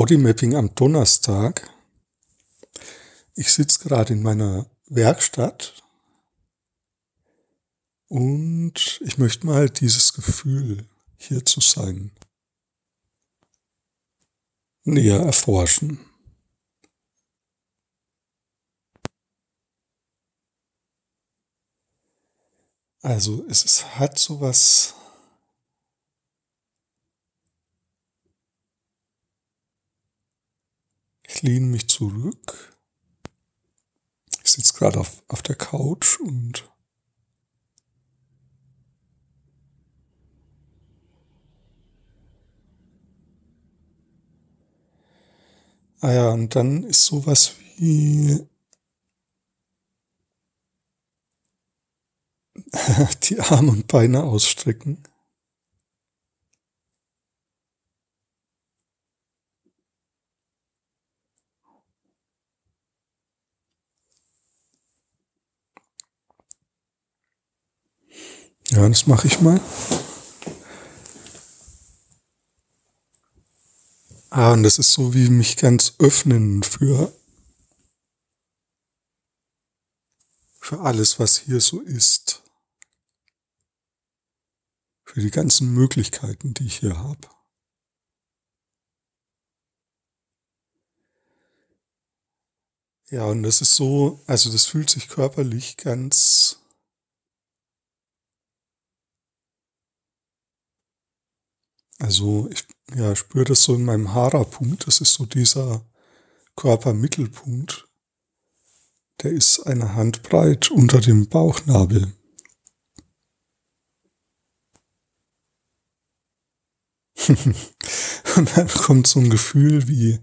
Bodymapping am Donnerstag. Ich sitze gerade in meiner Werkstatt und ich möchte mal dieses Gefühl, hier zu sein, näher erforschen. Also es hat so was Ich lehne mich zurück. Ich sitze gerade auf, auf der Couch und Ah ja, und dann ist sowas wie die Arme und Beine ausstrecken. Ja, das mache ich mal. Ah, und das ist so wie mich ganz öffnen für, für alles, was hier so ist. Für die ganzen Möglichkeiten, die ich hier habe. Ja, und das ist so, also das fühlt sich körperlich ganz Also ich ja, spüre das so in meinem Hara-Punkt. Das ist so dieser Körpermittelpunkt. Der ist eine Handbreit unter dem Bauchnabel. Und dann kommt so ein Gefühl wie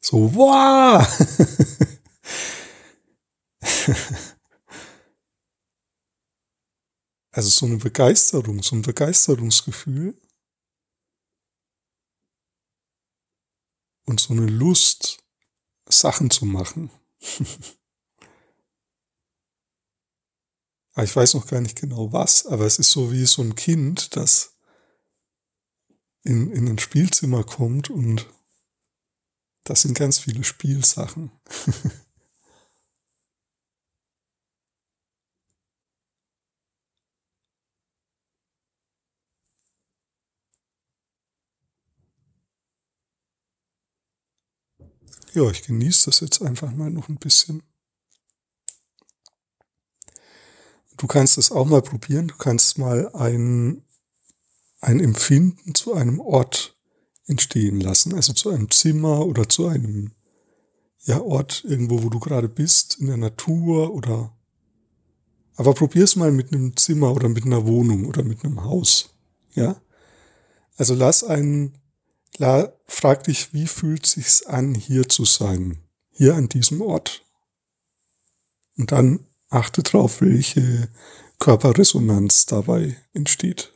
so, wow! also so eine Begeisterung, so ein Begeisterungsgefühl. Und so eine Lust, Sachen zu machen. ich weiß noch gar nicht genau was, aber es ist so wie so ein Kind, das in, in ein Spielzimmer kommt und das sind ganz viele Spielsachen. ja, ich genieße das jetzt einfach mal noch ein bisschen. Du kannst es auch mal probieren. Du kannst mal ein, ein Empfinden zu einem Ort entstehen lassen. Also zu einem Zimmer oder zu einem ja, Ort irgendwo, wo du gerade bist, in der Natur oder aber probier's mal mit einem Zimmer oder mit einer Wohnung oder mit einem Haus. Ja? Also lass einen La, frag dich, wie fühlt sich's an, hier zu sein? Hier an diesem Ort. Und dann achte drauf, welche Körperresonanz dabei entsteht.